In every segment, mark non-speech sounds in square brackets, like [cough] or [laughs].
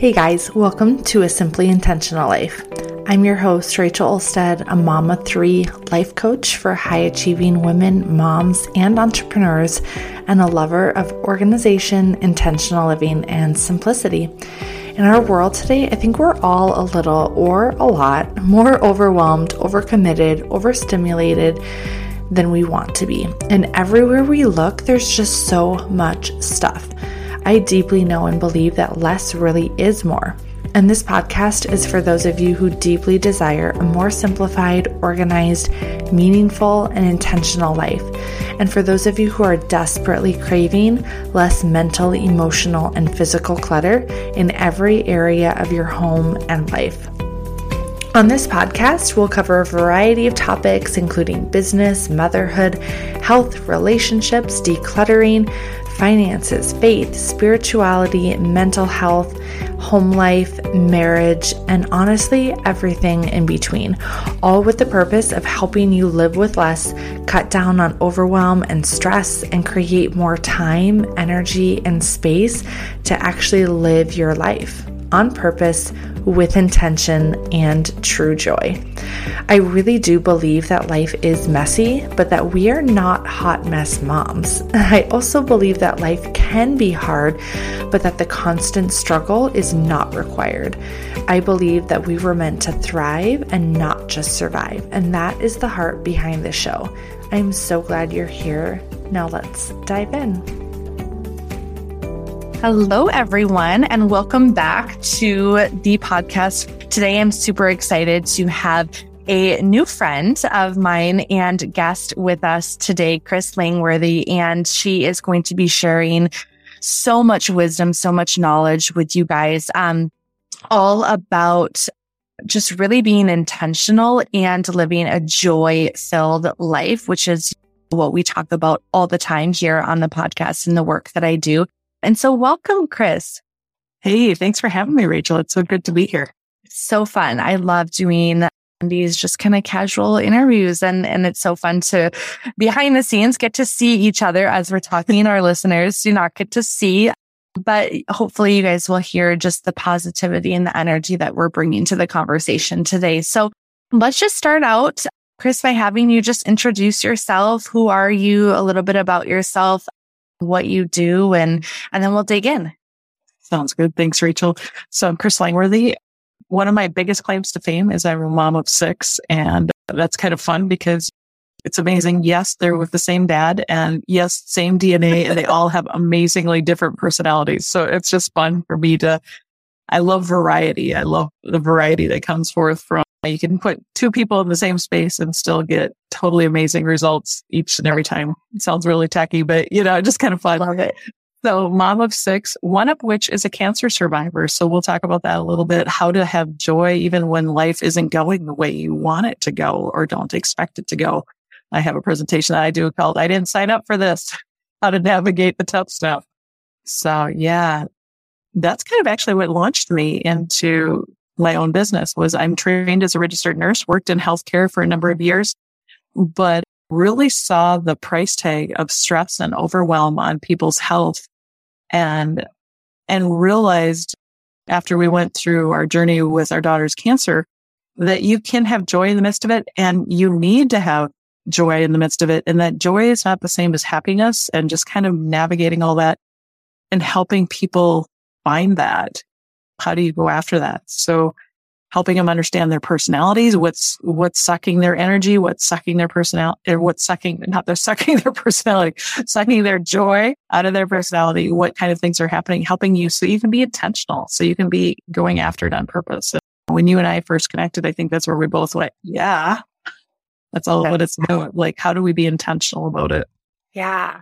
Hey guys, welcome to A Simply Intentional Life. I'm your host, Rachel Olstad, a mama three life coach for high achieving women, moms, and entrepreneurs, and a lover of organization, intentional living, and simplicity. In our world today, I think we're all a little or a lot more overwhelmed, overcommitted, overstimulated than we want to be. And everywhere we look, there's just so much stuff. I deeply know and believe that less really is more. And this podcast is for those of you who deeply desire a more simplified, organized, meaningful, and intentional life. And for those of you who are desperately craving less mental, emotional, and physical clutter in every area of your home and life. On this podcast, we'll cover a variety of topics, including business, motherhood, health, relationships, decluttering, finances, faith, spirituality, mental health, home life, marriage, and honestly, everything in between, all with the purpose of helping you live with less, cut down on overwhelm and stress, and create more time, energy, and space to actually live your life on purpose with intention and true joy. I really do believe that life is messy, but that we are not hot mess moms. [laughs] I also believe that life can be hard, but that the constant struggle is not required. I believe that we were meant to thrive and not just survive, and that is the heart behind the show. I'm so glad you're here. Now let's dive in. Hello, everyone, and welcome back to the podcast. Today, I'm super excited to have a new friend of mine and guest with us today, Kris Langworthy, and she is going to be sharing so much wisdom, so much knowledge with you guys, um, all about just really being intentional and living a joy filled life, which is what we talk about all the time here on the podcast and the work that I do. And so welcome, Kris. Hey, thanks for having me, Rachel. It's so good to be here. so fun. I love doing these just kind of casual interviews and, and it's so fun to behind the scenes get to see each other as we're talking. Our listeners do not get to see, but hopefully you guys will hear just the positivity and the energy that we're bringing to the conversation today. So let's just start out, Kris, by having you just introduce yourself. Who are you? A little bit about yourself what you do and, and then we'll dig in. Sounds good. Thanks, Rachel. So I'm Kris Langworthy. One of my biggest claims to fame is I'm a mom of six and that's kind of fun because it's amazing. Yes, they're with the same dad and yes, same DNA and they all have amazingly different personalities. So it's just fun for me to, I love variety. I love the variety that comes forth from you can put two people in the same space and still get totally amazing results each and every time. It sounds really tacky, but you know, just kind of fun. Love it. So mom of six, one of which is a cancer survivor. So we'll talk about that a little bit. How to have joy even when life isn't going the way you want it to go or don't expect it to go. I have a presentation that I do called I didn't sign up for this. [laughs] How to navigate the tough stuff. So yeah, that's kind of actually what launched me into my own business was I'm trained as a registered nurse, worked in healthcare for a number of years, but really saw the price tag of stress and overwhelm on people's health and, and realized after we went through our journey with our daughter's cancer that you can have joy in the midst of it and you need to have joy in the midst of it. And that joy is not the same as happiness and just kind of navigating all that and helping people find that how do you go after that? So helping them understand their personalities, what's, what's sucking their energy, what's sucking their personality, or what's sucking, not they're [laughs] sucking their personality, sucking their joy out of their personality, what kind of things are happening, helping you so you can be intentional, so you can be going after it on purpose. And when you and I first connected, I think that's where we both went, yeah, that's all what it's about. Like, how do we be intentional about it? Yeah.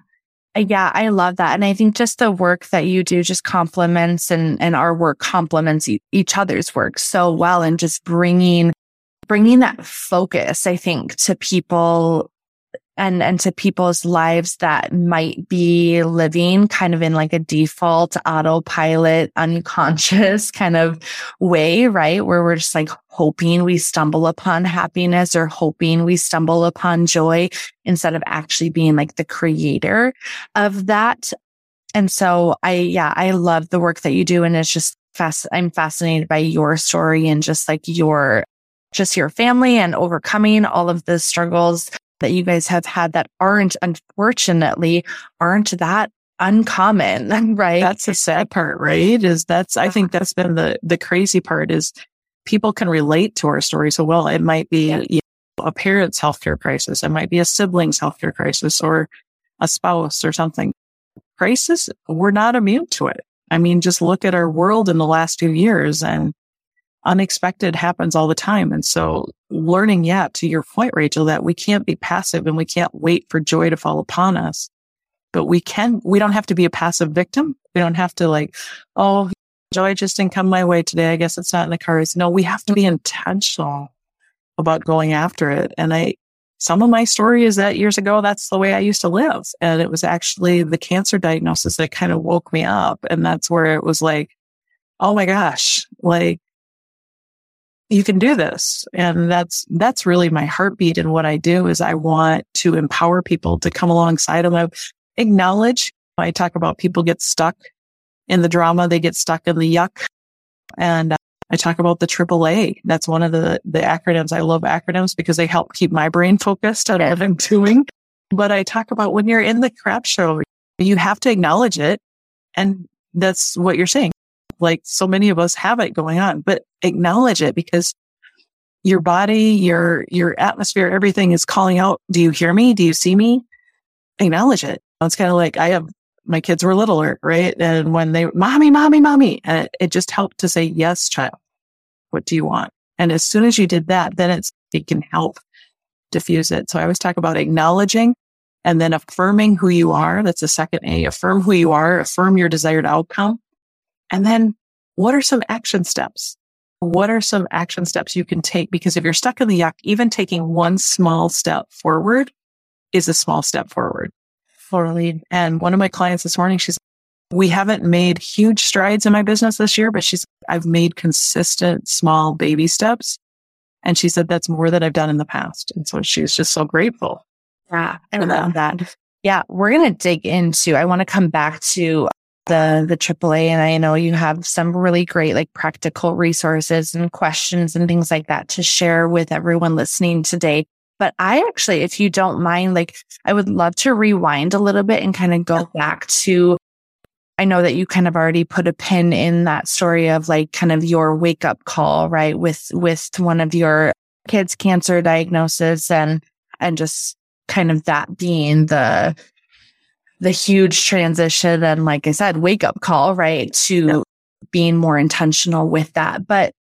Uh, yeah, I love that. And I think just the work that you do just complements and, and our work complements e- each other's work so well and just bringing, bringing that focus, I think, to people and, and to people's lives that might be living kind of in like a default autopilot, unconscious [laughs] kind of way, right? Where we're just like hoping we stumble upon happiness or hoping we stumble upon joy instead of actually being like the creator of that. And so I, yeah, I love the work that you do. And it's just fast, I'm fascinated by your story and just like your, just your family and overcoming all of the struggles that you guys have had that aren't, unfortunately, aren't that uncommon, [laughs] right? That's the sad part, right? Is that's, I think that's been the, the crazy part is people can relate to our story so well. It might be yeah. you know, a parent's healthcare crisis. It might be a sibling's healthcare crisis or a spouse or something. Crisis, we're not immune to it. I mean, just look at our world in the last few years and unexpected happens all the time. And so learning, yeah, to your point, Rachel, that we can't be passive and we can't wait for joy to fall upon us, but we can, we don't have to be a passive victim. We don't have to like, oh, joy just didn't come my way today. I guess it's not in the cards. No, we have to be intentional about going after it. And I, some of my story is that years ago, that's the way I used to live. And it was actually the cancer diagnosis that kind of woke me up. And that's where it was like, oh my gosh, like you can do this. And that's, that's really my heartbeat. And what I do is I want to empower people to come alongside them. I acknowledge. I talk about people get stuck in the drama. They get stuck in the yuck. And uh, I talk about the AAA. That's one of the, the acronyms. I love acronyms because they help keep my brain focused on what I'm doing. But I talk about when you're in the crap show, you have to acknowledge it. And that's what you're saying. Like so many of us have it going on, but acknowledge it because your body, your, your atmosphere, everything is calling out. Do you hear me? Do you see me? Acknowledge it. It's kind of like I have my kids were littler, right? And when they, mommy, mommy, mommy, and it, it just helped to say, yes, child, what do you want? And as soon as you did that, then it's, it can help diffuse it. So I always talk about acknowledging and then affirming who you are. That's the second A. Affirm who you are, affirm your desired outcome. And then what are some action steps? What are some action steps you can take? Because if you're stuck in the yuck, even taking one small step forward is a small step forward. Totally. And one of my clients this morning, she's, we haven't made huge strides in my business this year, but she's, I've made consistent small baby steps. And she said, that's more than I've done in the past. And so she was just so grateful. Yeah. I love that. that. Yeah. We're going to dig into, I want to come back to the, the AAA. And I know you have some really great, like practical resources and questions and things like that to share with everyone listening today. But I actually, if you don't mind, like I would love to rewind a little bit and kind of go back to I know that you kind of already put a pin in that story of like kind of your wake up call, right? With, with one of your kids cancer diagnosis and, and just kind of that being the, the huge transition and like I said, wake up call, right? To being more intentional with that. But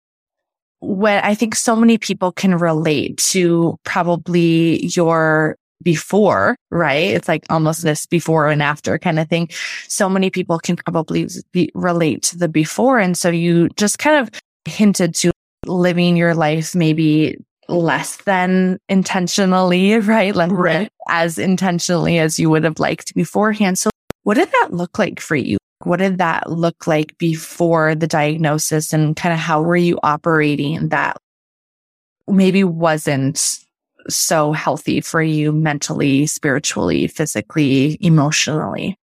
what I think so many people can relate to probably your before, right? It's like almost this before and after kind of thing. So many people can probably be, relate to the before. And so you just kind of hinted to living your life maybe less than intentionally, [laughs] right? Like right. As intentionally as you would have liked beforehand. So what did that look like for you? What did that look like before the diagnosis and kind of how were you operating that maybe wasn't so healthy for you mentally, spiritually, physically, emotionally?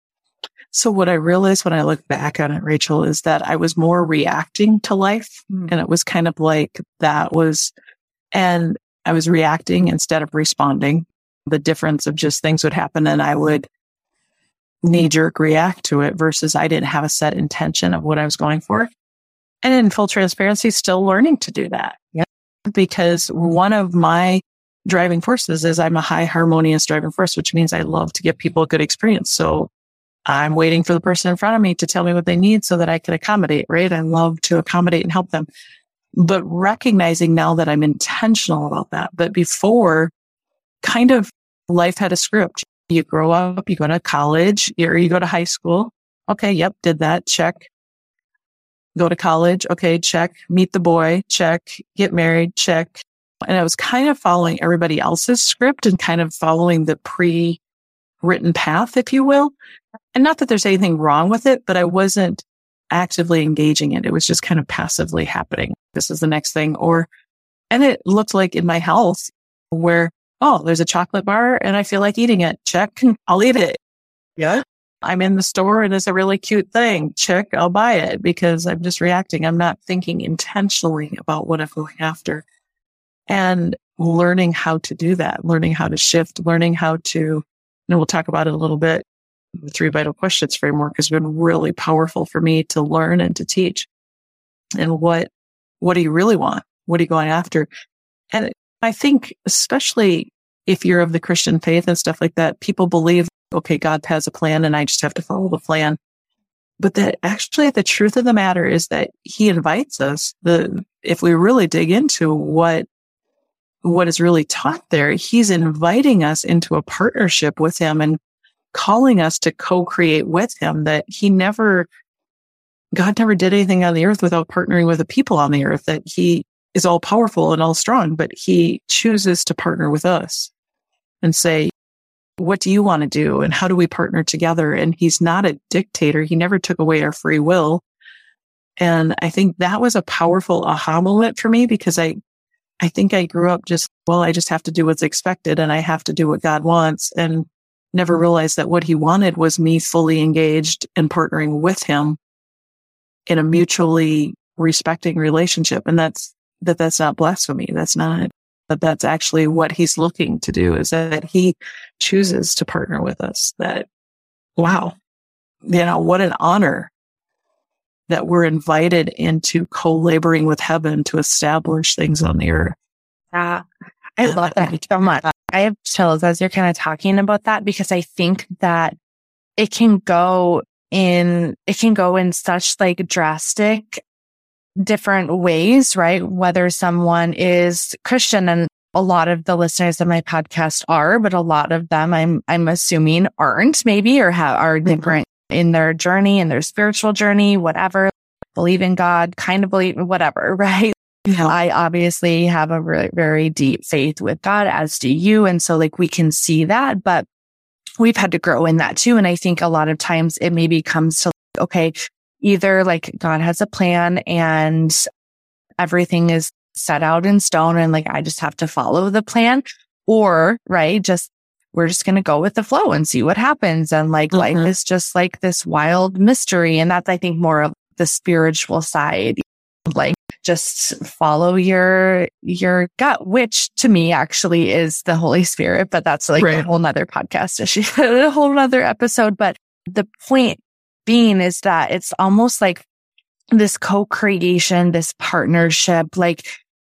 So what I realized when I look back on it, Rachel, is that I was more reacting to life. Mm. And it was kind of like that was, and I was reacting instead of responding. The difference of just things would happen and I would knee jerk react to it versus I didn't have a set intention of what I was going for. And in full transparency, still learning to do that. Yeah. Because one of my driving forces is I'm a high harmonious driving force, which means I love to give people a good experience. So I'm waiting for the person in front of me to tell me what they need so that I can accommodate, right? I love to accommodate and help them. But recognizing now that I'm intentional about that, but before kind of life had a script. You grow up, you go to college, or you go to high school. Okay. Yep. Did that. Check. Go to college. Okay. Check. Meet the boy. Check. Get married. Check. And I was kind of following everybody else's script and kind of following the pre written path, if you will. And not that there's anything wrong with it, but I wasn't actively engaging it. It was just kind of passively happening. This is the next thing. Or, and it looked like in my health where oh, there's a chocolate bar and I feel like eating it. Check. [laughs] I'll eat it. Yeah. I'm in the store and it's a really cute thing. Check, I'll buy it because I'm just reacting. I'm not thinking intentionally about what I'm going after and learning how to do that, learning how to shift, learning how to, and we'll talk about it a little bit. The three vital questions framework has been really powerful for me to learn and to teach. And what, what do you really want? What are you going after? And I think, especially if you're of the Christian faith and stuff like that, people believe, okay, God has a plan and I just have to follow the plan. But that actually the truth of the matter is that he invites us the, if we really dig into what what is really taught there, he's inviting us into a partnership with him and calling us to co-create with him that he never, God never did anything on the earth without partnering with the people on the earth, that he is all powerful and all strong, but he chooses to partner with us and say, what do you want to do? And how do we partner together? And he's not a dictator. He never took away our free will. And I think that was a powerful aha moment for me because I, I think I grew up just, well, I just have to do what's expected and I have to do what God wants and never realized that what he wanted was me fully engaged and partnering with him in a mutually respecting relationship. And that's, that that's not blasphemy. That's not, that that's actually what he's looking to do is that he chooses to partner with us. That, wow, you know, what an honor that we're invited into co-laboring with heaven to establish things on the earth. Yeah. I love that so much. I have chills as you're kind of talking about that because I think that it can go in, it can go in such like drastic different ways, right? Whether someone is Christian and a lot of the listeners of my podcast are, but a lot of them I'm, I'm assuming aren't maybe or have, are mm-hmm. different in their journey, and their spiritual journey, whatever, believe in God, kind of believe whatever, [laughs] right? Yeah. I obviously have a really, very deep faith with God, as do you. And so like we can see that, but we've had to grow in that too. And I think a lot of times it maybe comes to, okay, either like God has a plan and everything is set out in stone and like I just have to follow the plan or, right, just we're just going to go with the flow and see what happens. And like mm-hmm. life is just like this wild mystery. And that's, I think, more of the spiritual side. Like just follow your, your gut, which to me actually is the Holy Spirit, but that's like right. a whole nother podcast issue, [laughs] a whole nother episode. But the point being is that it's almost like this co-creation, this partnership, like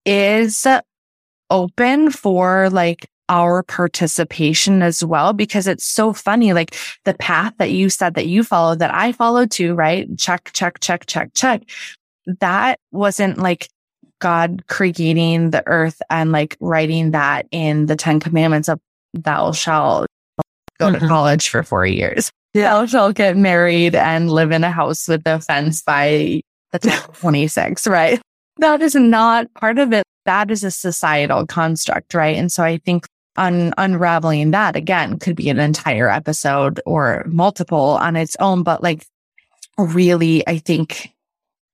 is open for like our participation as well, because it's so funny. Like the path that you said that you followed that I followed too, right? Check, check, check, check, check. That wasn't like God creating the earth and like writing that in the 10 commandments of thou shalt go mm-hmm. to college for four years. Yeah. Thou shalt get married and live in a house with a fence by the time 26, right? That is not part of it. That is a societal construct, right? And so I think un- unraveling that again could be an entire episode or multiple on its own, but like really, I think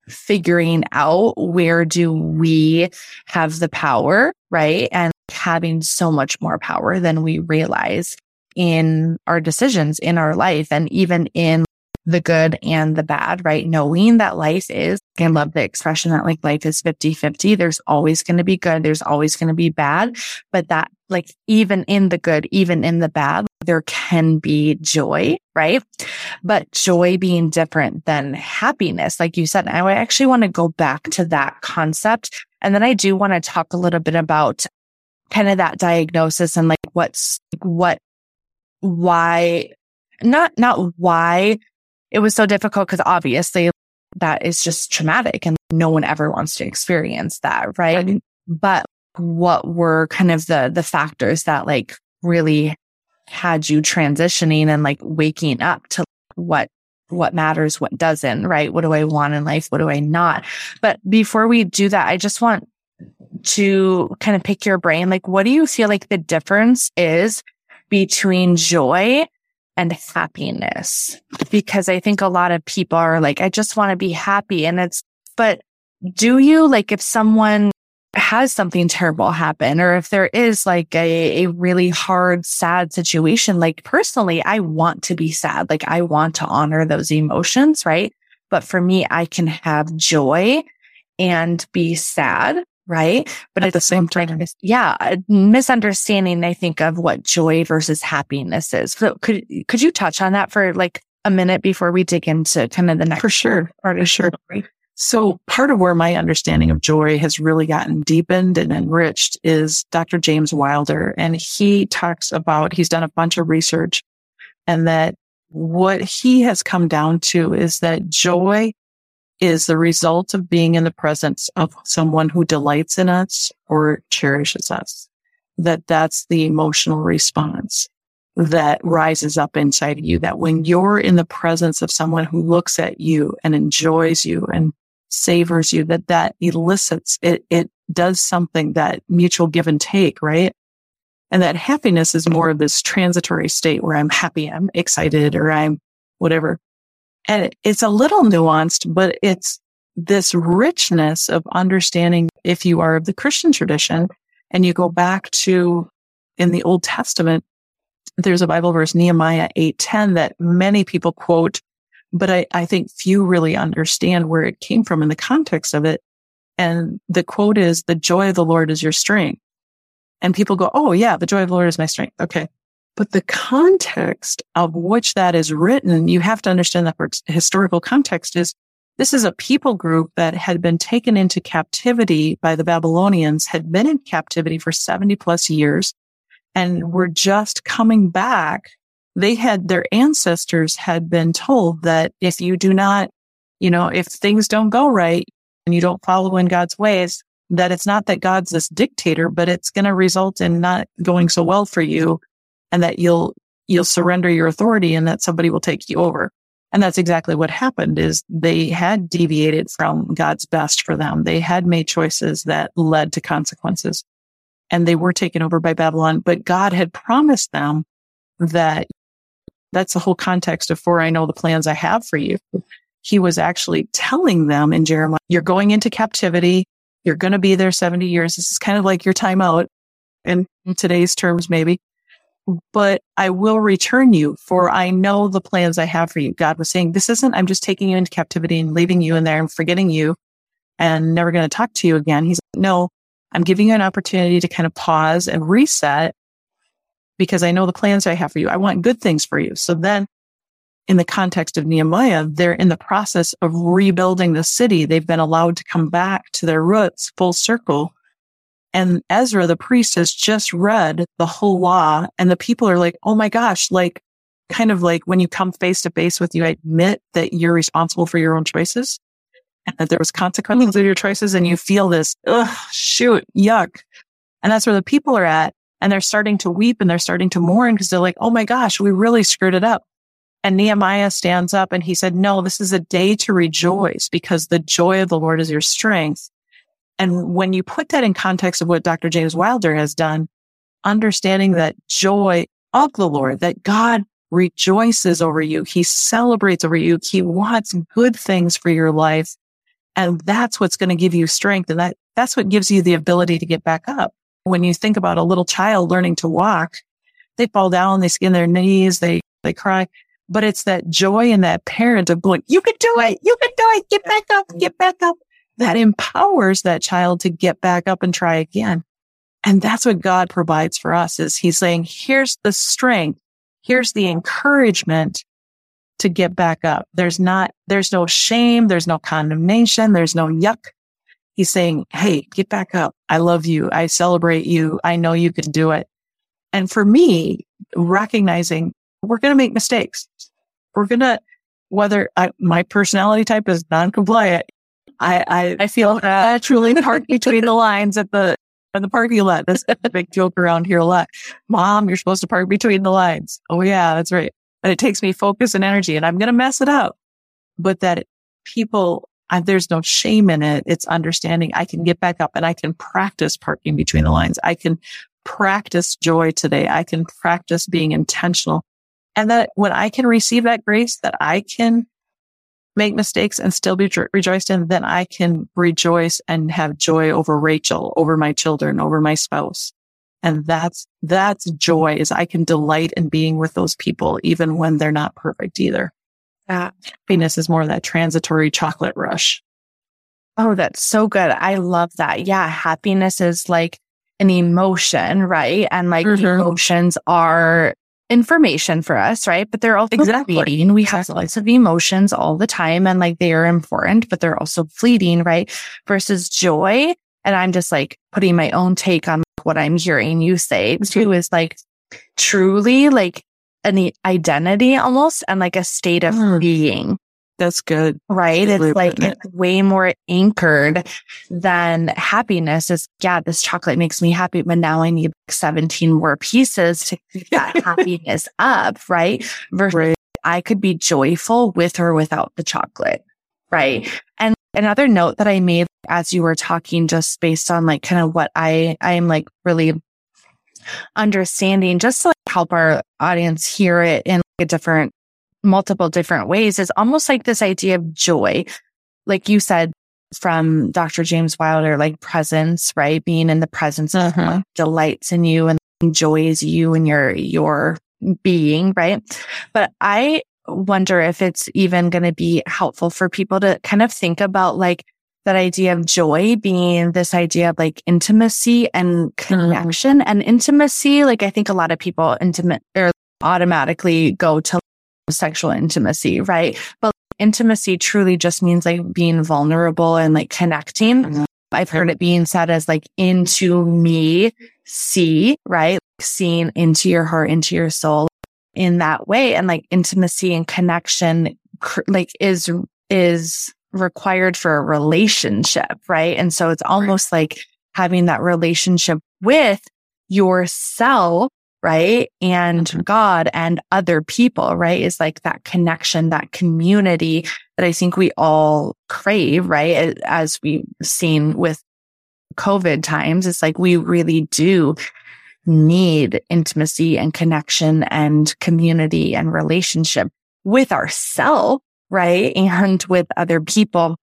figuring out where do we have the power, right? And having so much more power than we realize in our decisions in our life and even in the good and the bad, right? Knowing that life is, I love the expression that like life is 50 50. There's always going to be good. There's always going to be bad, but that like even in the good, even in the bad, there can be joy, right? But joy being different than happiness, like you said, I actually want to go back to that concept. And then I do want to talk a little bit about kind of that diagnosis and like what's, what, why, not, not why it was so difficult because obviously that is just traumatic and no one ever wants to experience that. Right. But what were kind of the, the factors that like really had you transitioning and like waking up to what what matters, what doesn't, right? What do I want in life? What do I not? But before we do that, I just want to kind of pick your brain. Like, what do you feel like the difference is between joy and happiness because I think a lot of people are like, I just want to be happy. And it's, but do you like if someone has something terrible happen or if there is like a, a really hard, sad situation, like personally, I want to be sad. Like I want to honor those emotions, right? But for me, I can have joy and be sad. Right. But at the same time, yeah, uh, misunderstanding, I think, of what joy versus happiness is. So could, could you touch on that for like a minute before we dig into kind of the next? For sure. Part of sure. So part of where my understanding of joy has really gotten deepened and enriched is Dr. James Wilder. And he talks about, he's done a bunch of research and that what he has come down to is that joy is the result of being in the presence of someone who delights in us or cherishes us. That that's the emotional response that rises up inside of you. That when you're in the presence of someone who looks at you and enjoys you and savors you, that that elicits, it, it does something that mutual give and take, right? And that happiness is more of this transitory state where I'm happy, I'm excited, or I'm whatever. And it's a little nuanced, but it's this richness of understanding if you are of the Christian tradition and you go back to in the Old Testament, there's a Bible verse, Nehemiah 8:10, that many people quote but I, I think few really understand where it came from in the context of it. And the quote is, the joy of the Lord is your strength. And people go, Oh yeah, the joy of the Lord is my strength. Okay. But the context of which that is written, you have to understand that for historical context is this is a people group that had been taken into captivity by the Babylonians, had been in captivity for 70 plus years and were just coming back. They had their ancestors had been told that if you do not, you know, if things don't go right and you don't follow in God's ways, that it's not that God's this dictator, but it's going to result in not going so well for you and that you'll, you'll surrender your authority and that somebody will take you over. And that's exactly what happened is they had deviated from God's best for them. They had made choices that led to consequences and they were taken over by Babylon, but God had promised them that that's the whole context of for I know the plans I have for you. He was actually telling them in Jeremiah, you're going into captivity. You're going to be there 70 years. This is kind of like your time out in, in today's terms, maybe, but I will return you for I know the plans I have for you. God was saying, this isn't, I'm just taking you into captivity and leaving you in there and forgetting you and never going to talk to you again. He's like, no, I'm giving you an opportunity to kind of pause and reset because I know the plans I have for you. I want good things for you. So then in the context of Nehemiah, they're in the process of rebuilding the city. They've been allowed to come back to their roots full circle. And Ezra, the priest, has just read the whole law and the people are like, Oh my gosh, like kind of like when you come face to face with you, admit that you're responsible for your own choices and that there was consequences of your choices and you feel this, ugh, shoot, yuck. And that's where the people are at and they're starting to weep and they're starting to mourn because they're like, Oh my gosh, we really screwed it up. And Nehemiah stands up and he said, no, this is a day to rejoice because the joy of the Lord is your strength. And when you put that in context of what Dr. James Wilder has done, understanding that joy of the Lord, that God rejoices over you. He celebrates over you. He wants good things for your life. And that's what's going to give you strength. And that, that's what gives you the ability to get back up. When you think about a little child learning to walk, they fall down, they skin their knees, they, they cry, but it's that joy in that parent of going, you can do it. You can do it. Get back up, get back up. That empowers that child to get back up and try again. And that's what God provides for us is he's saying, here's the strength. Here's the encouragement to get back up. There's not, there's no shame. There's no condemnation. There's no yuck. He's saying, Hey, get back up. I love you. I celebrate you. I know you can do it. And for me, recognizing we're going to make mistakes. We're going to, whether I, my personality type is non-compliant, I, I, I feel uh, truly park between the lines at the, in the parking lot. That's a big joke around here a lot. Mom, you're supposed to park between the lines. Oh yeah, that's right. But it takes me focus and energy and I'm going to mess it up. But that people I, there's no shame in it. It's understanding I can get back up and I can practice parking between the lines. I can practice joy today. I can practice being intentional. And that when I can receive that grace, that I can make mistakes and still be rejoiced in, then I can rejoice and have joy over Rachel, over my children, over my spouse. And that's, that's joy is I can delight in being with those people, even when they're not perfect either. Yeah. Happiness is more of that transitory chocolate rush. Oh, that's so good. I love that. Yeah. Happiness is like an emotion, right? And like mm-hmm. emotions are information for us, right? But they're also exactly. fleeting. We have lots of emotions all the time and like they are important, but they're also fleeting, right? Versus joy. And I'm just like putting my own take on what I'm hearing you say too is like truly like an identity almost and like a state of mm. being. That's good. Right. That's it's like, it. it's way more anchored than happiness is. Yeah, this chocolate makes me happy, but now I need 17 more pieces to keep that [laughs] happiness up. Right. Versus right. I could be joyful with or without the chocolate. Right. And another note that I made as you were talking, just based on like kind of what I, I am like really understanding, just to like help our audience hear it in like a different multiple different ways is almost like this idea of joy. Like you said from Dr. James Wilder, like presence, right? Being in the presence uh-huh. delights in you and enjoys you and your, your being, right? But I wonder if it's even going to be helpful for people to kind of think about like that idea of joy being this idea of like intimacy and mm-hmm. connection mm-hmm. and intimacy. Like I think a lot of people intimate or automatically go to sexual intimacy, right? But intimacy truly just means like being vulnerable and like connecting. Mm-hmm. I've heard it being said as like into me, see, right? Like seeing into your heart, into your soul in that way. And like intimacy and connection, like is, is required for a relationship, right? And so it's almost like having that relationship with yourself right? And mm-hmm. God and other people, right? Is like that connection, that community that I think we all crave, right? As we've seen with COVID times, it's like we really do need intimacy and connection and community and relationship with ourselves, right? And with other people.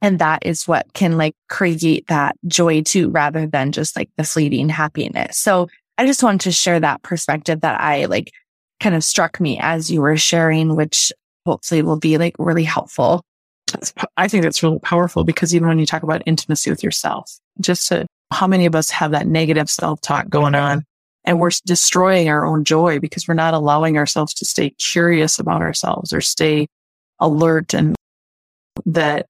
And that is what can like create that joy too, rather than just like the fleeting happiness. So I just wanted to share that perspective that I like kind of struck me as you were sharing, which hopefully will be like really helpful. I think that's really powerful because even when you talk about intimacy with yourself, just to how many of us have that negative self talk going on and we're destroying our own joy because we're not allowing ourselves to stay curious about ourselves or stay alert and that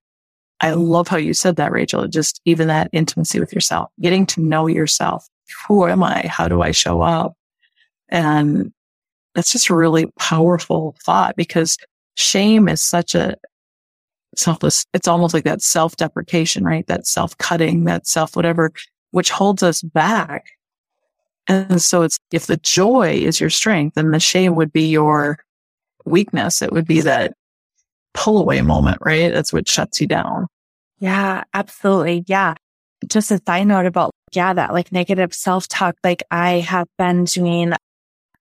I love how you said that, Rachel. Just even that intimacy with yourself, getting to know yourself who am I? How do I show up? And that's just a really powerful thought because shame is such a selfless, it's almost like that self deprecation, right? That self cutting, that self whatever, which holds us back. And so it's, if the joy is your strength, then the shame would be your weakness. It would be that pull away moment, right? That's what shuts you down. Yeah, absolutely. Yeah. Just a side note about yeah, that like negative self talk. Like I have been doing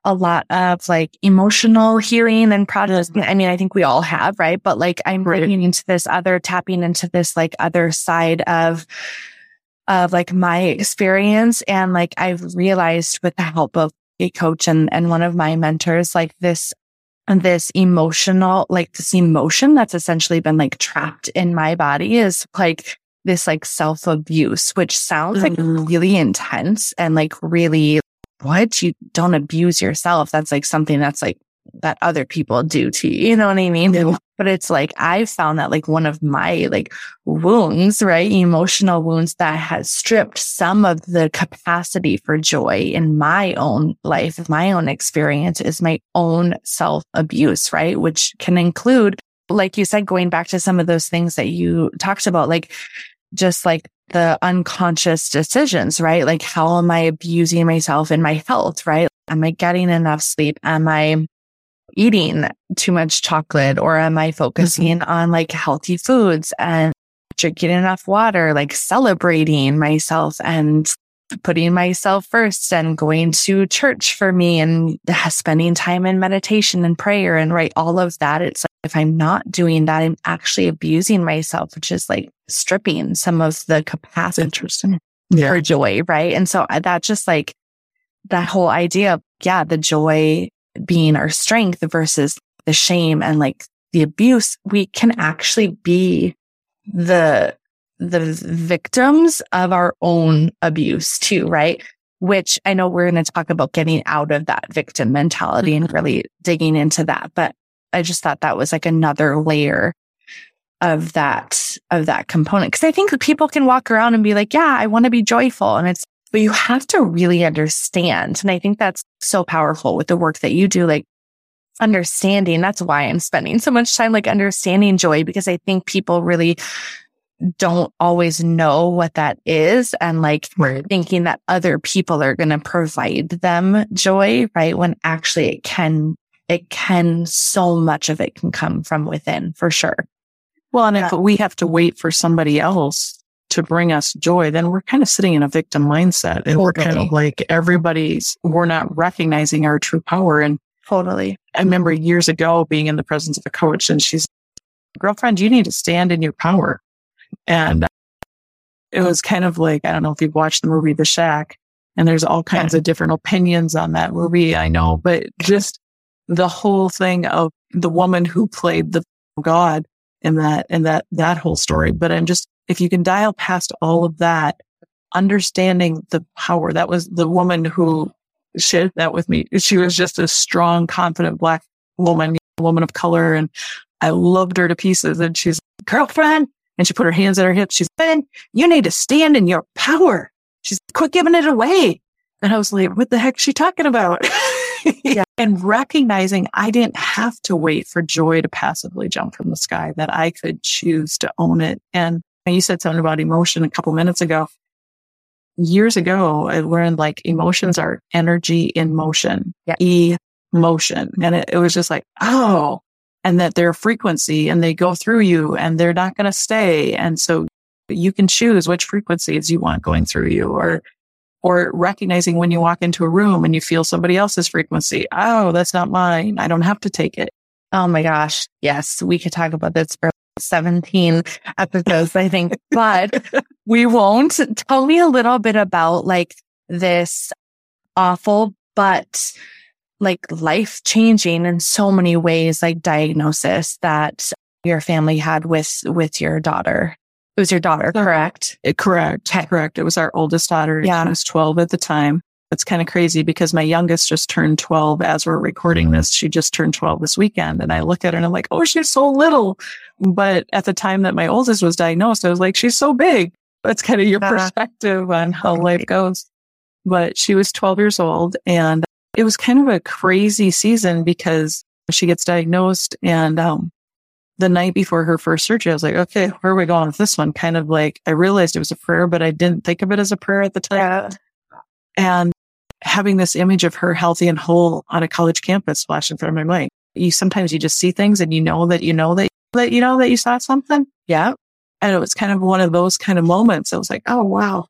a lot of like emotional healing and processing. Mm-hmm. I mean, I think we all have, right? But like I'm bringing into this other, tapping into this like other side of, of like my experience. And like I've realized with the help of a coach and, and one of my mentors, like this, this emotional, like this emotion that's essentially been like trapped in my body is like this like self abuse, which sounds like mm-hmm. really intense and like really what you don't abuse yourself. That's like something that's like that other people do to you. You know what I mean? Yeah. But it's like I've found that like one of my like wounds, right? Emotional wounds that has stripped some of the capacity for joy in my own life, my own experience is my own self abuse, right? Which can include like you said, going back to some of those things that you talked about, like just like the unconscious decisions, right? Like, how am I abusing myself in my health, right? Am I getting enough sleep? Am I eating too much chocolate or am I focusing mm-hmm. on like healthy foods and drinking enough water, like celebrating myself and putting myself first and going to church for me and spending time in meditation and prayer and right all of that. It's like if I'm not doing that, I'm actually abusing myself, which is like stripping some of the capacity Interesting. for joy. Right. And so uh, that just like that whole idea of, yeah, the joy being our strength versus the shame and like the abuse, we can actually be the, the victims of our own abuse too, right? Which I know we're going to talk about getting out of that victim mentality and really digging into that. But I just thought that was like another layer of that, of that component. Cause I think people can walk around and be like, yeah, I want to be joyful. And it's, but you have to really understand. And I think that's so powerful with the work that you do. Like understanding. That's why I'm spending so much time like understanding joy because I think people really don't always know what that is and like right. thinking that other people are going to provide them joy, right? When actually it can, it can, so much of it can come from within for sure. Well, and yeah. if we have to wait for somebody else to bring us joy, then we're kind of sitting in a victim mindset and totally. we're kind of like everybody's, we're not recognizing our true power. And totally. I remember years ago being in the presence of a coach and she's, girlfriend, you need to stand in your power. And it was kind of like, I don't know if you've watched the movie The Shack and there's all kinds yeah. of different opinions on that movie. I know, but just the whole thing of the woman who played the God in that, in that, that whole story. But I'm just, if you can dial past all of that, understanding the power, that was the woman who shared that with me. She was just a strong, confident black woman, woman of color. And I loved her to pieces. And she's girlfriend. And she put her hands at her hips. She's Ben, you need to stand in your power. She's quit giving it away. And I was like, what the heck is she talking about? [laughs] yeah. [laughs] And recognizing I didn't have to wait for joy to passively jump from the sky, that I could choose to own it. And you said something about emotion a couple minutes ago. Years ago, I learned like emotions are energy in motion, yeah. emotion. And it, it was just like, oh, and that they're frequency and they go through you and they're not going to stay. And so you can choose which frequencies you want going through you or, or recognizing when you walk into a room and you feel somebody else's frequency. Oh, that's not mine. I don't have to take it. Oh my gosh. Yes. We could talk about this for 17 episodes, I think, but [laughs] we won't. Tell me a little bit about like this awful, but like life changing in so many ways, like diagnosis that your family had with, with your daughter. It was your daughter, correct? It, correct. Okay. Correct. It was our oldest daughter. Yeah. She was 12 at the time. It's kind of crazy because my youngest just turned 12 as we're recording this. She just turned 12 this weekend. And I look at her and I'm like, oh, she's so little. But at the time that my oldest was diagnosed, I was like, she's so big. That's kind of your perspective on how life goes. But she was 12 years old and it was kind of a crazy season because she gets diagnosed and, um, the night before her first surgery, I was like, okay, where are we going with this one? Kind of like, I realized it was a prayer, but I didn't think of it as a prayer at the time. Yeah. And having this image of her healthy and whole on a college campus flash in front of my mind. You sometimes you just see things and you know that you know that, that you know that you saw something. Yeah. And it was kind of one of those kind of moments. I was like, oh, wow.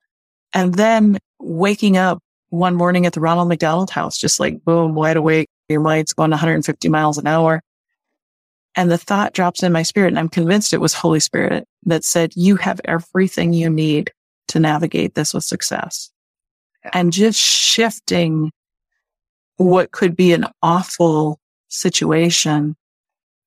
And then waking up one morning at the Ronald McDonald house, just like boom, wide awake. Your mind's going 150 miles an hour. And the thought drops in my spirit. And I'm convinced it was Holy Spirit that said, you have everything you need to navigate this with success. And just shifting what could be an awful situation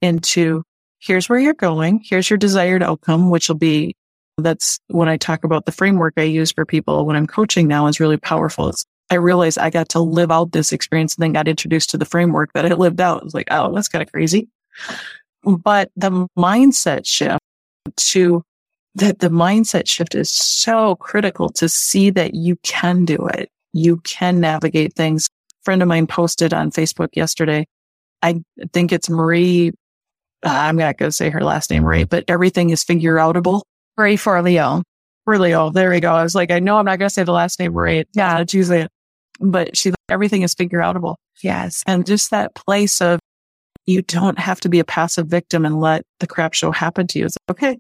into here's where you're going. Here's your desired outcome, which will be that's when I talk about the framework I use for people when I'm coaching now is really powerful. It's I realized I got to live out this experience and then got introduced to the framework that I lived out. I was like, oh, that's kind of crazy. But the mindset shift to that the mindset shift is so critical to see that you can do it. You can navigate things. A friend of mine posted on Facebook yesterday. I think it's Marie. Uh, I'm not going to say her last name right, but everything is figure outable. Marie Forleo. Forleo. There we go. I was like, I know I'm not going to say the last name right. Yeah, it's usually it but she, everything is figure outable. Yes. And just that place of you don't have to be a passive victim and let the crap show happen to you. It's like, okay.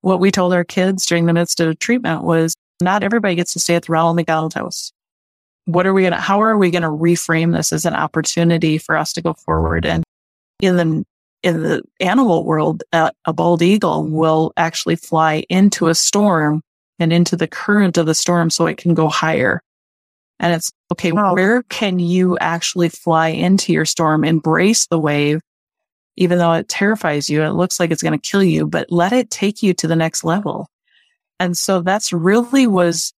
What we told our kids during the midst of treatment was not everybody gets to stay at the Ronald McDonald house. What are we going to, how are we going to reframe this as an opportunity for us to go forward? And in the in the animal world, uh, a bald eagle will actually fly into a storm and into the current of the storm so it can go higher. And it's okay. Wow. Where can you actually fly into your storm, embrace the wave, even though it terrifies you? It looks like it's going to kill you, but let it take you to the next level. And so that's really was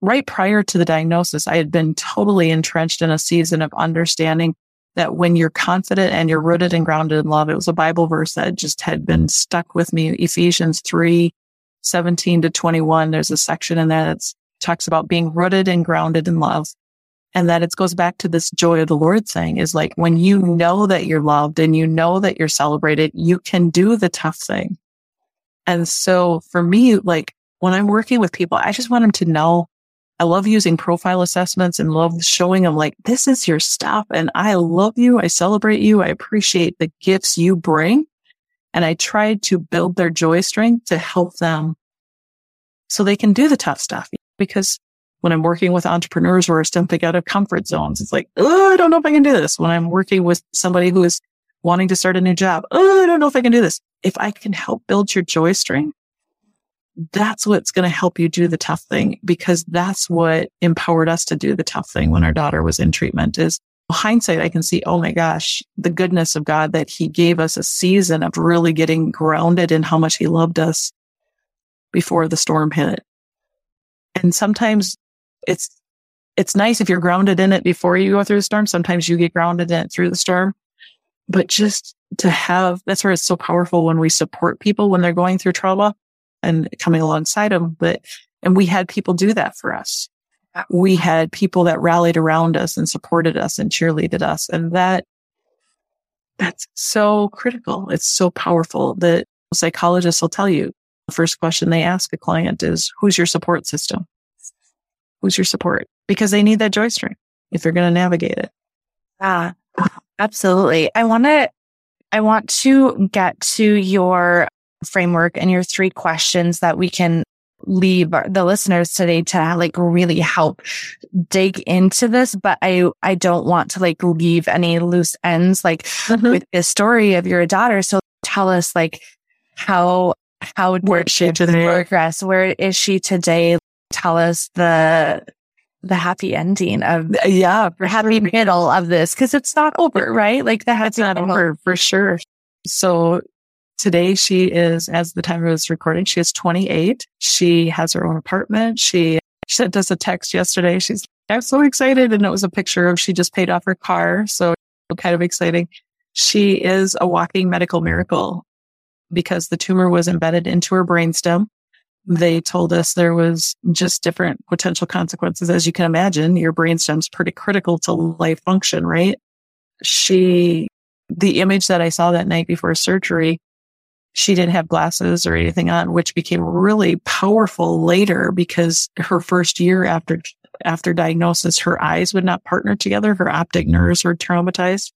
right prior to the diagnosis. I had been totally entrenched in a season of understanding that when you're confident and you're rooted and grounded in love, it was a Bible verse that just had been stuck with me. Ephesians 3, 17 to 21. There's a section in there that talks about being rooted and grounded in love. And that it goes back to this joy of the Lord thing is like when you know that you're loved and you know that you're celebrated, you can do the tough thing. And so for me, like when I'm working with people, I just want them to know I love using profile assessments and love showing them like, this is your stuff. And I love you. I celebrate you. I appreciate the gifts you bring. And I try to build their joy strength to help them so they can do the tough stuff. Because when I'm working with entrepreneurs who are stepping out of comfort zones, it's like, oh, I don't know if I can do this. When I'm working with somebody who is wanting to start a new job, oh, I don't know if I can do this. If I can help build your joy string, that's what's going to help you do the tough thing because that's what empowered us to do the tough thing when our daughter was in treatment is hindsight. I can see, oh my gosh, the goodness of God that he gave us a season of really getting grounded in how much he loved us before the storm hit. And sometimes it's, it's nice if you're grounded in it before you go through the storm. Sometimes you get grounded in it through the storm, but just to have, that's where it's so powerful when we support people when they're going through trauma and coming alongside them. But, and we had people do that for us. We had people that rallied around us and supported us and cheerleaded us. And that, that's so critical. It's so powerful that psychologists will tell you the first question they ask a client is, who's your support system? Who's your support? Because they need that joy string if they're going to navigate it. Ah, absolutely. I want to, I want to get to your framework and your three questions that we can leave the listeners today to like really help dig into this but i i don't want to like leave any loose ends like mm-hmm. with the story of your daughter so tell us like how how where she today progress where is she today tell us the the happy ending of yeah happy middle of this because it's not over right like the happy it's not over for sure so Today she is, as the time of this recording, she is 28. She has her own apartment. She, she sent us a text yesterday. She's, I'm so excited. And it was a picture of she just paid off her car. So kind of exciting. She is a walking medical miracle because the tumor was embedded into her brainstem. They told us there was just different potential consequences. As you can imagine, your brainstem's pretty critical to life function, right? She, the image that I saw that night before surgery she didn't have glasses or anything on, which became really powerful later because her first year after, after diagnosis, her eyes would not partner together. Her optic nerves were traumatized.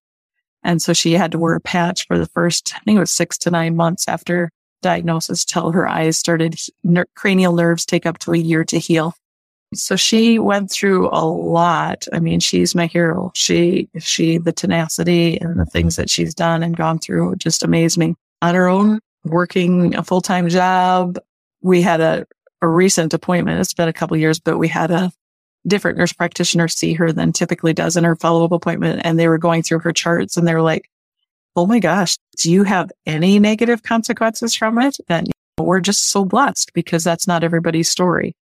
And so she had to wear a patch for the first, I think it was six to nine months after diagnosis till her eyes started, ner- cranial nerves take up to a year to heal. So she went through a lot. I mean, she's my hero. She, she, the tenacity and the things that she's done and gone through just amaze me on her own working a full time job. We had a, a recent appointment. It's been a couple years, but we had a different nurse practitioner see her than typically does in her follow up appointment. And they were going through her charts and they were like, Oh my gosh, do you have any negative consequences from it? And we're just so blessed because that's not everybody's story.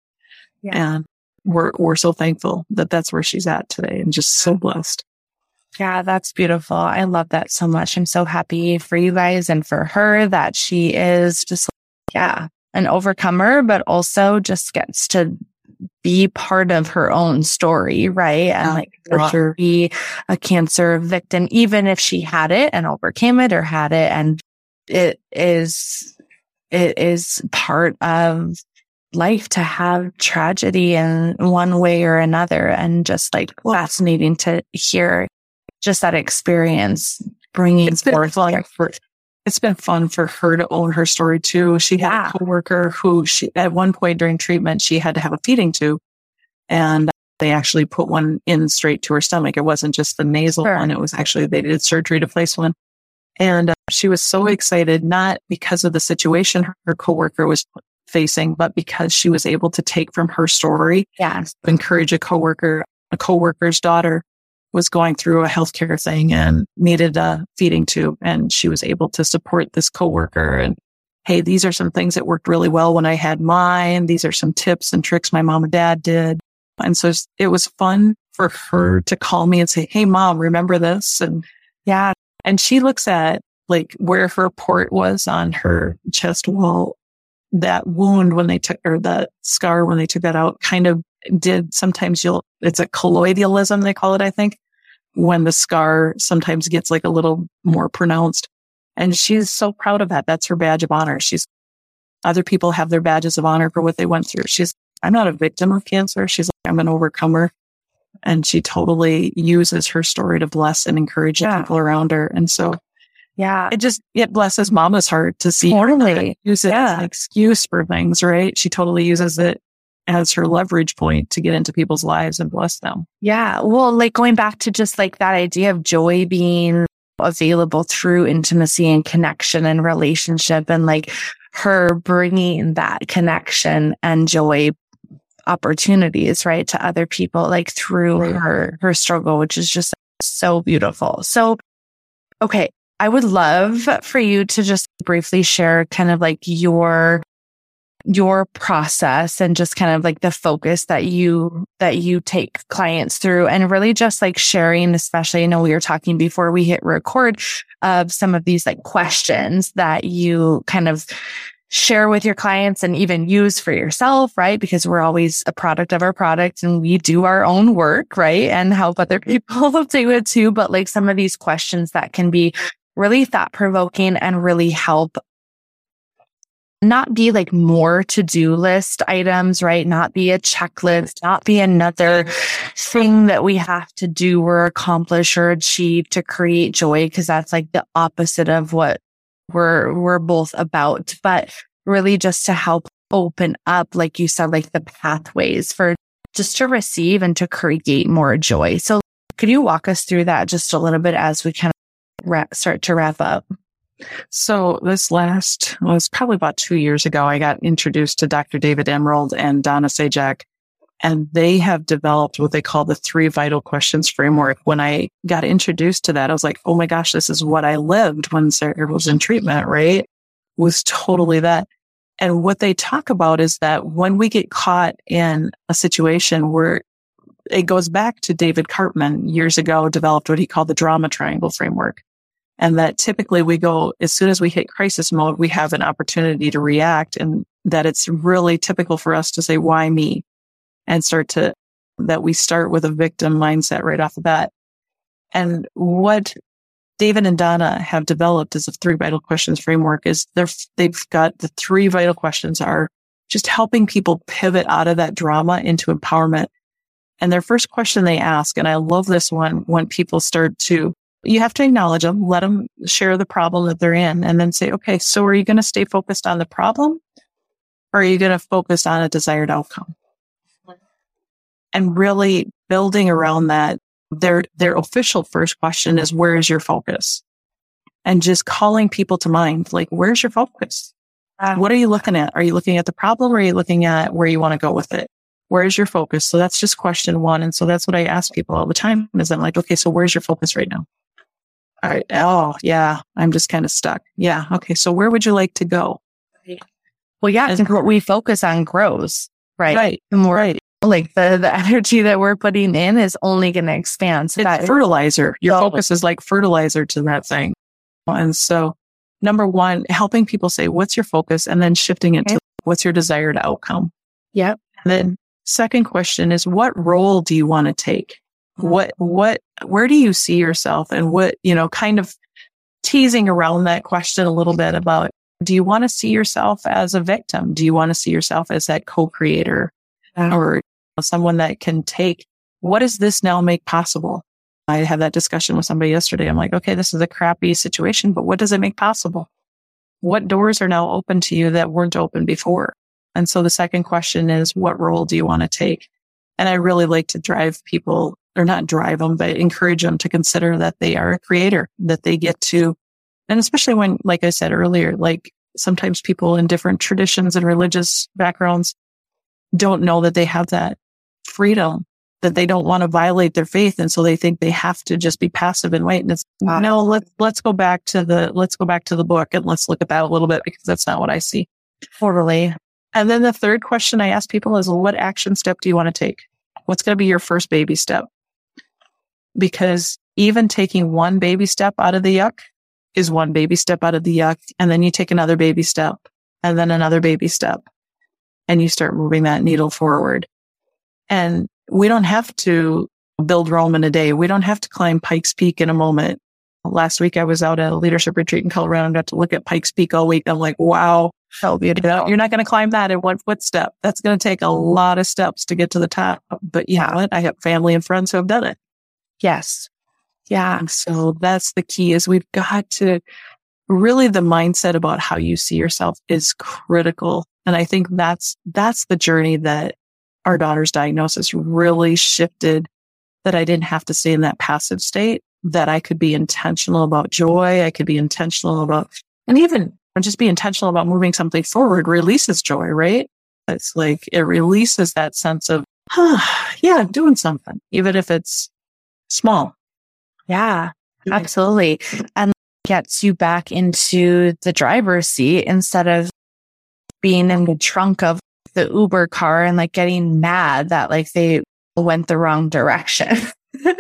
Yeah. And we're, we're so thankful that that's where she's at today and just so blessed. Yeah, that's beautiful. I love that so much. I'm so happy for you guys and for her that she is just, yeah, an overcomer, but also just gets to be part of her own story, right? And like for sure. be a cancer victim, even if she had it and overcame it or had it. And it is, it is part of life to have tragedy in one way or another. And just like fascinating to hear just that experience bringing it's forth. Fun for, it's been fun for her to own her story too. She had yeah. a coworker who she, at one point during treatment, she had to have a feeding tube and they actually put one in straight to her stomach. It wasn't just the nasal sure. one. It was actually, they did surgery to place one. And uh, she was so excited, not because of the situation her coworker was facing, but because she was able to take from her story. Yeah. Encourage a coworker, a coworker's daughter was going through a healthcare thing and needed a feeding tube. And she was able to support this coworker and Hey, these are some things that worked really well when I had mine. These are some tips and tricks my mom and dad did. And so it was fun for her to call me and say, Hey, mom, remember this? And yeah. And she looks at like where her port was on her chest wall. That wound when they took, or that scar when they took that out kind of did sometimes you'll, it's a colloidalism, they call it, I think, when the scar sometimes gets like a little more pronounced. And she's so proud of that. That's her badge of honor. She's, other people have their badges of honor for what they went through. She's, I'm not a victim of cancer. She's like, I'm an overcomer. And she totally uses her story to bless and encourage yeah. people around her. And so, yeah, it just, it blesses mama's heart to see totally. use it yeah. as an excuse for things, right? She totally uses it as her leverage point to get into people's lives and bless them. Yeah. Well, like going back to just like that idea of joy being available through intimacy and connection and relationship and like her bringing that connection and joy opportunities, right, to other people, like through right. her, her struggle, which is just so beautiful. So, okay. I would love for you to just briefly share kind of like your your process and just kind of like the focus that you that you take clients through and really just like sharing especially I know we were talking before we hit record of some of these like questions that you kind of share with your clients and even use for yourself, right? Because we're always a product of our product and we do our own work, right? And help other [laughs] people do it too. But like some of these questions that can be really thought provoking and really help not be like more to do list items, right? Not be a checklist, not be another thing that we have to do or accomplish or achieve to create joy. Cause that's like the opposite of what we're, we're both about, but really just to help open up, like you said, like the pathways for just to receive and to create more joy. So could you walk us through that just a little bit as we kind of start to wrap up? So this last was probably about two years ago. I got introduced to Dr. David Emerald and Donna Zajonc, and they have developed what they call the three vital questions framework. When I got introduced to that, I was like, Oh my gosh, this is what I lived when Sarah was in treatment, right? Was totally that. And what they talk about is that when we get caught in a situation where it goes back to David Karpman years ago, developed what he called the drama triangle framework. And that typically we go, as soon as we hit crisis mode, we have an opportunity to react and that it's really typical for us to say, why me? And start to, that we start with a victim mindset right off the bat. And what David and Donna have developed as a three vital questions framework is they're, they've got the three vital questions are just helping people pivot out of that drama into empowerment. And their first question they ask, and I love this one when people start to you have to acknowledge them, let them share the problem that they're in and then say, okay, so are you going to stay focused on the problem or are you going to focus on a desired outcome? And really building around that, their, their official first question is, where is your focus? And just calling people to mind, like, where's your focus? What are you looking at? Are you looking at the problem or are you looking at where you want to go with it? Where's your focus? So that's just question one. And so that's what I ask people all the time is I'm like, okay, so where's your focus right now? All right. Oh, yeah. I'm just kind of stuck. Yeah. Okay. So where would you like to go? Well, yeah, because what we focus on grows, right? Right. The more right. like the, the [laughs] energy that we're putting in is only going to expand. So it's that fertilizer. Your so, focus is like fertilizer to that thing. And so number one, helping people say, what's your focus? And then shifting it okay. to what's your desired outcome? Yep. And then second question is what role do you want to take? What, what, where do you see yourself and what, you know, kind of teasing around that question a little bit about do you want to see yourself as a victim? Do you want to see yourself as that co-creator or someone that can take what does this now make possible? I had that discussion with somebody yesterday. I'm like, okay, this is a crappy situation, but what does it make possible? What doors are now open to you that weren't open before? And so the second question is, what role do you want to take? And I really like to drive people or not drive them, but encourage them to consider that they are a creator, that they get to And especially when, like I said earlier, like sometimes people in different traditions and religious backgrounds don't know that they have that freedom that they don't want to violate their faith. And so they think they have to just be passive and wait. And it's wow. no, let's, let's go back to the, let's go back to the book and let's look at that a little bit because that's not what I see. Totally. And then the third question I ask people is, well, what action step do you want to take? What's going to be your first baby step? Because even taking one baby step out of the yuck is one baby step out of the yuck. And then you take another baby step and then another baby step and you start moving that needle forward. And we don't have to build Rome in a day. We don't have to climb Pikes Peak in a moment. Last week I was out at a leadership retreat in Colorado and got to look at Pikes Peak all week. I'm like, wow. You know, you're not going to climb that in one footstep. That's going to take a lot of steps to get to the top. But you know what? I have family and friends who have done it. Yes. Yeah. And so that's the key is we've got to really the mindset about how you see yourself is critical. And I think that's, that's the journey that our daughter's diagnosis really shifted that I didn't have to stay in that passive state, that I could be intentional about joy. I could be intentional about, and even just be intentional about moving something forward releases joy, right? It's like it releases that sense of, huh, [sighs] yeah, doing something, even if it's small. Yeah, absolutely. And gets you back into the driver's seat instead of being in the trunk of the Uber car and like getting mad that like they went the wrong direction.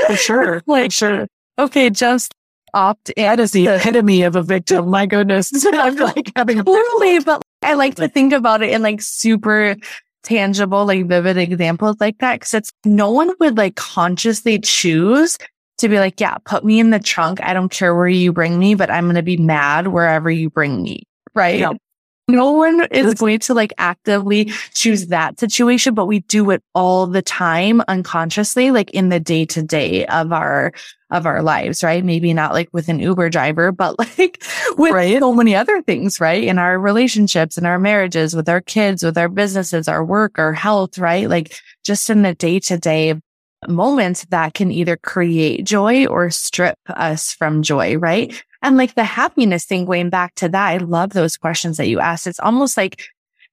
For sure. [laughs] like, sure. Okay, just opt in. That is the epitome of a victim. My goodness. [laughs] I'm like having a [laughs] literally, but I like to think about it in like super tangible, like vivid examples like that. Cause it's no one would like consciously choose to be like, yeah, put me in the trunk. I don't care where you bring me, but I'm going to be mad wherever you bring me. Right. No one is going to like actively choose that situation, but we do it all the time unconsciously, like in the day to day of our, of our lives, right? Maybe not like with an Uber driver, but [laughs] like with right. so many other things, right? In our relationships, in our marriages, with our kids, with our businesses, our work, our health, right? Like just in the day to day moments that can either create joy or strip us from joy, right? And like the happiness thing, going back to that, I love those questions that you asked. It's almost like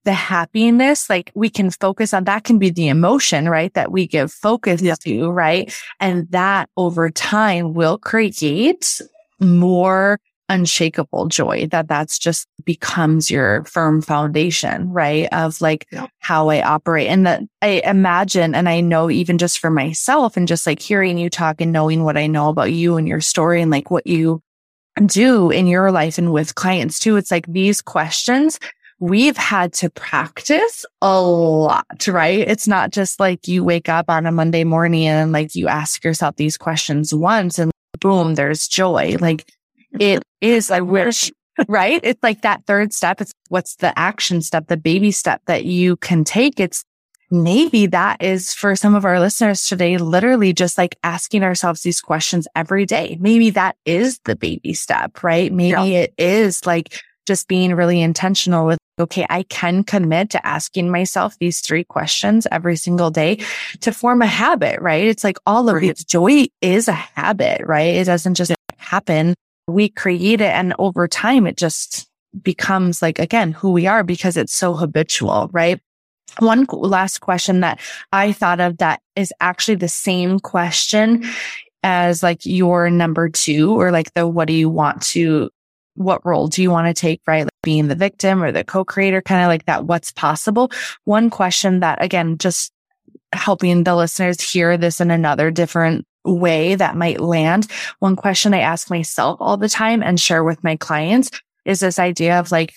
the happiness, like we can focus on that can be the emotion, right? That we give focus yeah. to, right? And that over time will create more unshakable joy that that's just becomes your firm foundation, right? Of like yeah. how I operate. And that I imagine, and I know even just for myself and just like hearing you talk and knowing what I know about you and your story and like what you do in your life and with clients too. It's like these questions we've had to practice a lot, right? It's not just like you wake up on a Monday morning and like you ask yourself these questions once and boom, there's joy. Like it [laughs] is, I wish, right? It's like that third step. It's what's the action step, the baby step that you can take. It's maybe that is for some of our listeners today, literally just like asking ourselves these questions every day. Maybe that is the baby step, right? Maybe yeah. it is like just being really intentional with, okay, I can commit to asking myself these three questions every single day to form a habit, right? It's like all of right. it. Joy is a habit, right? It doesn't just happen. We create it and over time it just becomes like, again, who we are because it's so habitual, right? One last question that I thought of that is actually the same question as like your number two or like the what do you want to what role do you want to take right? Like being the victim or the co-creator kind of like that what's possible? One question that again just helping the listeners hear this in another different way that might land. One question i ask myself all the time and share with my clients is this idea of like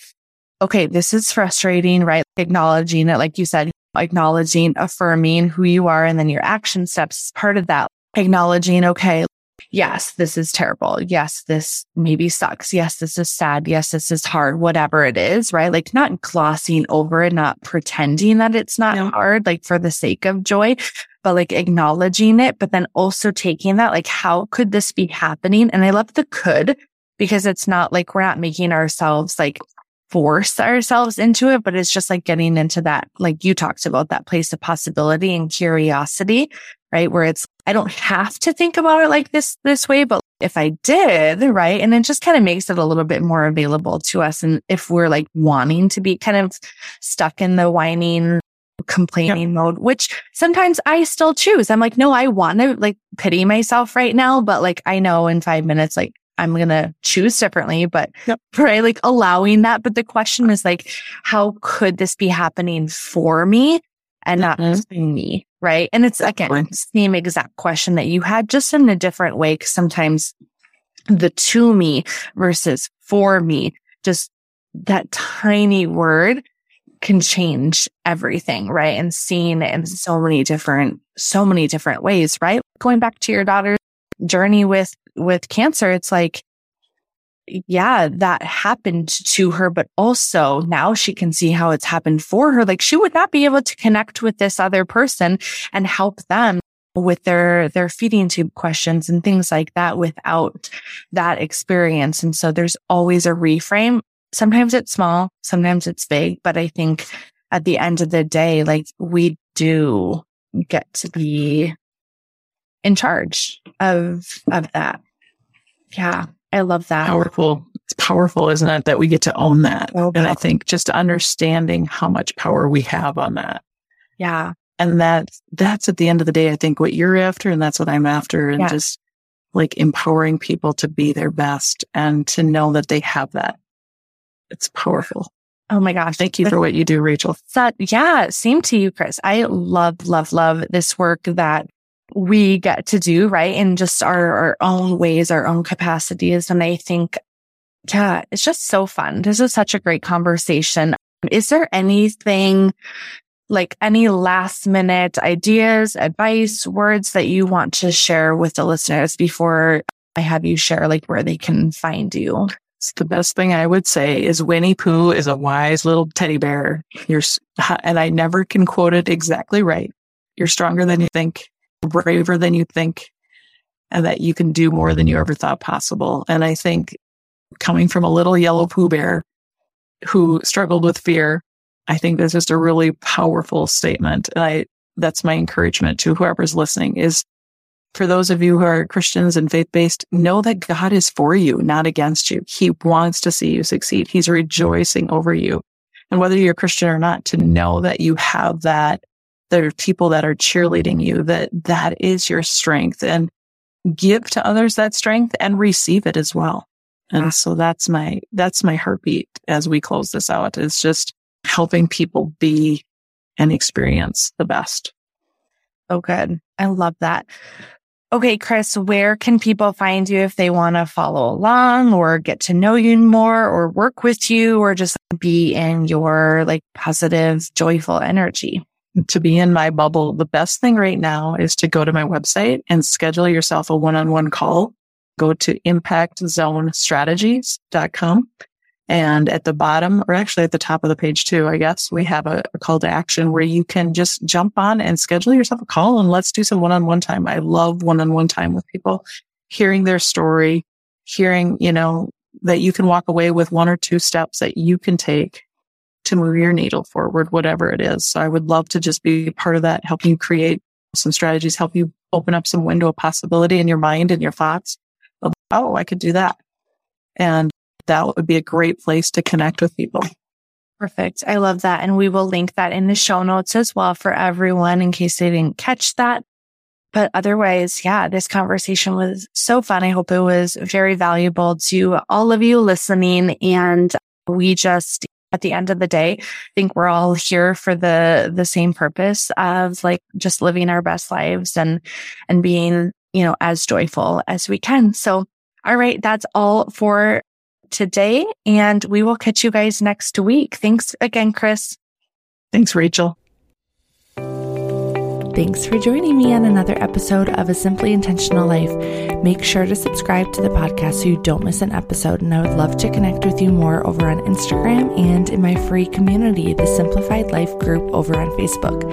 okay, this is frustrating, right? Acknowledging it, like you said, acknowledging, affirming who you are, and then your action steps part of that. Acknowledging, okay, yes, this is terrible. Yes, this maybe sucks. Yes, this is sad. Yes, this is hard, whatever it is, right? Like not glossing over it, not pretending that it's not yeah. hard, like for the sake of joy, but like acknowledging it, but then also taking that, like, how could this be happening? And I love the could because it's not like we're not making ourselves like force ourselves into it, but it's just like getting into that, like you talked about that place of possibility and curiosity right? Where it's, I don't have to think about it like this, this way, but if I did, right? And it just kind of makes it a little bit more available to us. And if we're like wanting to be kind of stuck in the whining, complaining yep. mode, which sometimes I still choose. I'm like, no, I want to like pity myself right now, but like I know in five minutes, like I'm going to choose differently, but yep. right, like allowing that. But the question is like, how could this be happening for me and not mm-hmm. me? Right. And it's again, the same exact question that you had just in a different way. Cause sometimes the to me versus for me, just that tiny word can change everything. Right. And seeing it in so many different, so many different ways. Right. Going back to your daughter's journey with, with cancer, it's like, yeah, that happened to her, but also now she can see how it's happened for her. Like she would not be able to connect with this other person and help them with their, their feeding tube questions and things like that without that experience. And so there's always a reframe. Sometimes it's small, sometimes it's big, but I think at the end of the day, like we do get to be in charge of, of that. Yeah. I love that. Powerful. It's powerful, isn't it? That we get to own that. Oh, and I think just understanding how much power we have on that. Yeah. And that, that's at the end of the day, I think what you're after and that's what I'm after. And yeah. just like empowering people to be their best and to know that they have that. It's powerful. Oh my gosh. Thank you for what you do, Rachel. That, yeah. Same to you, Kris. I love, love, love this work that we get to do, right? In just our, our own ways, our own capacities. And I think, yeah, it's just so fun. This is such a great conversation. Is there anything like any last minute ideas, advice, words that you want to share with the listeners before I have you share like where they can find you? The best thing I would say is Winnie Pooh is a wise little teddy bear. You're, and I never can quote it exactly right. You're stronger than you think braver than you think and that you can do more than you ever thought possible. And I think coming from a little yellow Pooh Bear who struggled with fear, I think that's just a really powerful statement. And I, that's my encouragement to whoever's listening is for those of you who are Christians and faith based, know that God is for you, not against you. He wants to see you succeed. He's rejoicing over you. And whether you're Christian or not, to know that you have that there are people that are cheerleading you, that that is your strength and give to others that strength and receive it as well. And ah. so that's my, that's my heartbeat as we close this out is just helping people be and experience the best. Oh, good. I love that. Okay, Kris, where can people find you if they want to follow along or get to know you more or work with you or just be in your like positive, joyful energy? To be in my bubble, the best thing right now is to go to my website and schedule yourself a one-on-one call. Go to impactzonestrategies.com. And at the bottom, or actually at the top of the page too, I guess we have a, a call to action where you can just jump on and schedule yourself a call and let's do some one-on-one time. I love one-on-one time with people, hearing their story, hearing, you know, that you can walk away with one or two steps that you can take to move your needle forward, whatever it is. So I would love to just be part of that, help you create some strategies, help you open up some window of possibility in your mind and your thoughts. Oh, I could do that. And that would be a great place to connect with people. Perfect. I love that. And we will link that in the show notes as well for everyone in case they didn't catch that. But otherwise, yeah, this conversation was so fun. I hope it was very valuable to all of you listening. And we just at the end of the day, I think we're all here for the, the same purpose of like just living our best lives and, and being, you know, as joyful as we can. So, all right. That's all for today. And we will catch you guys next week. Thanks again, Kris. Thanks, Rachel. Thanks for joining me on another episode of A Simply Intentional Life. Make sure to subscribe to the podcast so you don't miss an episode, and I would love to connect with you more over on Instagram and in my free community, the Simplified Life group over on Facebook.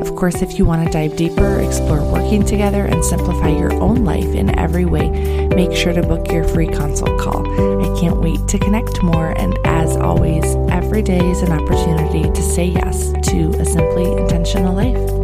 Of course, if you want to dive deeper, explore working together, and simplify your own life in every way, make sure to book your free consult call. I can't wait to connect more, and as always, every day is an opportunity to say yes to a simply intentional life.